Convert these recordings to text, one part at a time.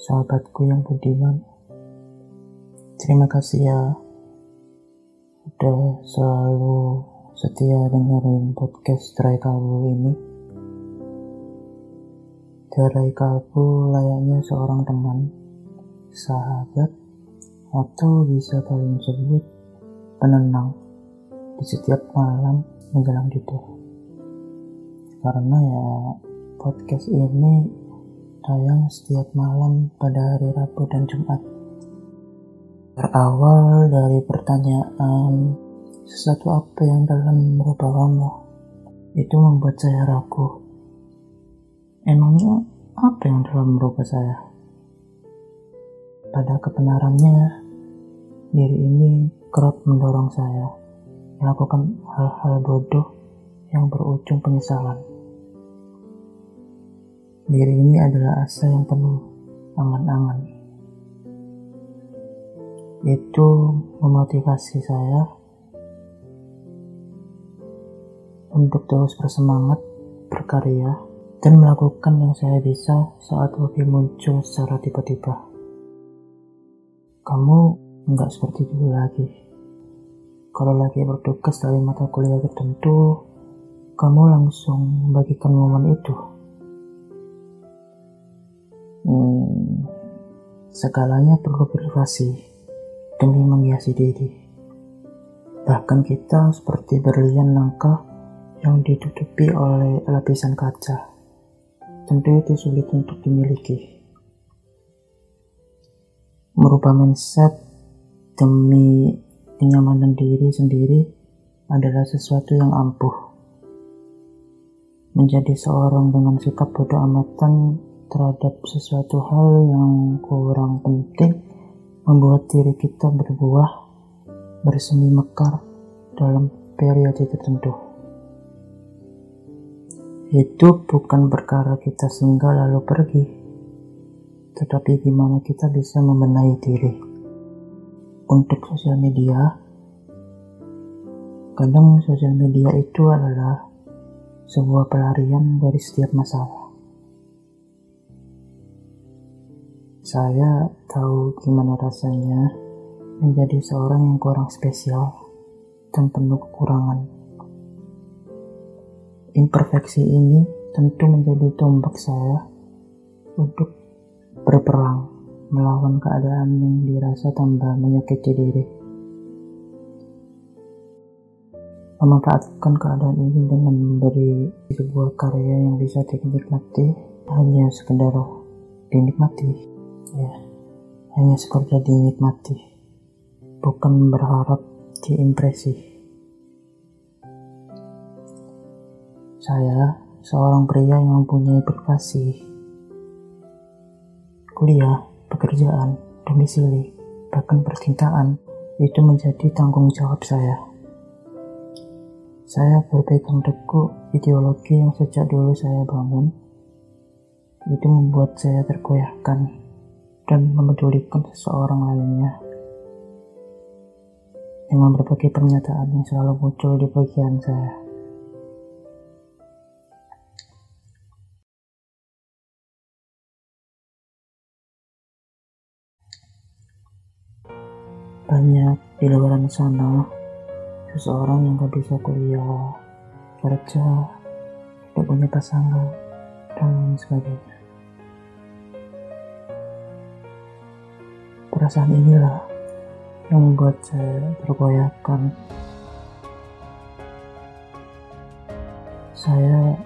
sahabatku yang budiman. Terima kasih ya udah selalu setia dengerin podcast Terai Kalbu ini. Terai Kalbu layaknya seorang teman, sahabat, atau bisa kalian sebut penenang di setiap malam menjelang tidur. Karena ya podcast ini tayang setiap malam pada hari Rabu dan Jumat. Berawal dari pertanyaan sesuatu apa yang dalam merubah kamu itu membuat saya ragu. Emangnya apa yang dalam merubah saya? Pada kebenarannya, diri ini kerap mendorong saya melakukan hal-hal bodoh yang berujung penyesalan. Diri ini adalah asa yang penuh angan-angan itu memotivasi saya untuk terus bersemangat berkarya dan melakukan yang saya bisa saat hobi muncul secara tiba-tiba. Kamu nggak seperti dulu lagi. Kalau lagi bertugas dari mata kuliah tertentu, kamu langsung membagikan momen itu. Segalanya perlu privasi demi menghiasi diri. Bahkan kita seperti berlian langka yang ditutupi oleh lapisan kaca. Tentu itu sulit untuk dimiliki. Merubah mindset demi kenyamanan diri sendiri adalah sesuatu yang ampuh. Menjadi seorang dengan sikap bodoh amatan terhadap sesuatu hal yang kurang penting membuat diri kita berbuah, bersemi mekar dalam periode tertentu. Itu bukan perkara kita singgah lalu pergi, tetapi gimana kita bisa membenahi diri. Untuk sosial media, kadang sosial media itu adalah sebuah pelarian dari setiap masalah. Saya tahu gimana rasanya menjadi seorang yang kurang spesial dan penuh kekurangan. Imperfeksi ini tentu menjadi tombak saya untuk berperang melawan keadaan yang dirasa tambah menyakiti diri. Memanfaatkan keadaan ini dengan memberi sebuah karya yang bisa dinikmati hanya sekedar dinikmati ya hanya sekedar dinikmati bukan berharap diimpresi. Saya seorang pria yang mempunyai privasi kuliah pekerjaan domisili bahkan percintaan itu menjadi tanggung jawab saya. Saya berpegang teguh ideologi yang sejak dulu saya bangun itu membuat saya tergoyahkan dan memedulikan seseorang lainnya dengan berbagai pernyataan yang selalu muncul di bagian saya. Banyak di luar sana seseorang yang gak bisa kuliah, kerja, tidak punya pasangan, dan sebagainya. Perasaan inilah yang membuat saya tergoyahkan. Saya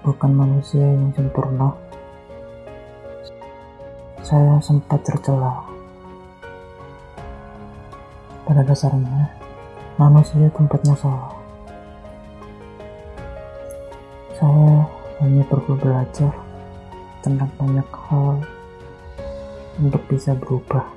bukan manusia yang sempurna. Saya sempat tercela. Pada dasarnya, manusia tempatnya salah. Saya hanya perlu belajar tentang banyak hal untuk bisa berubah.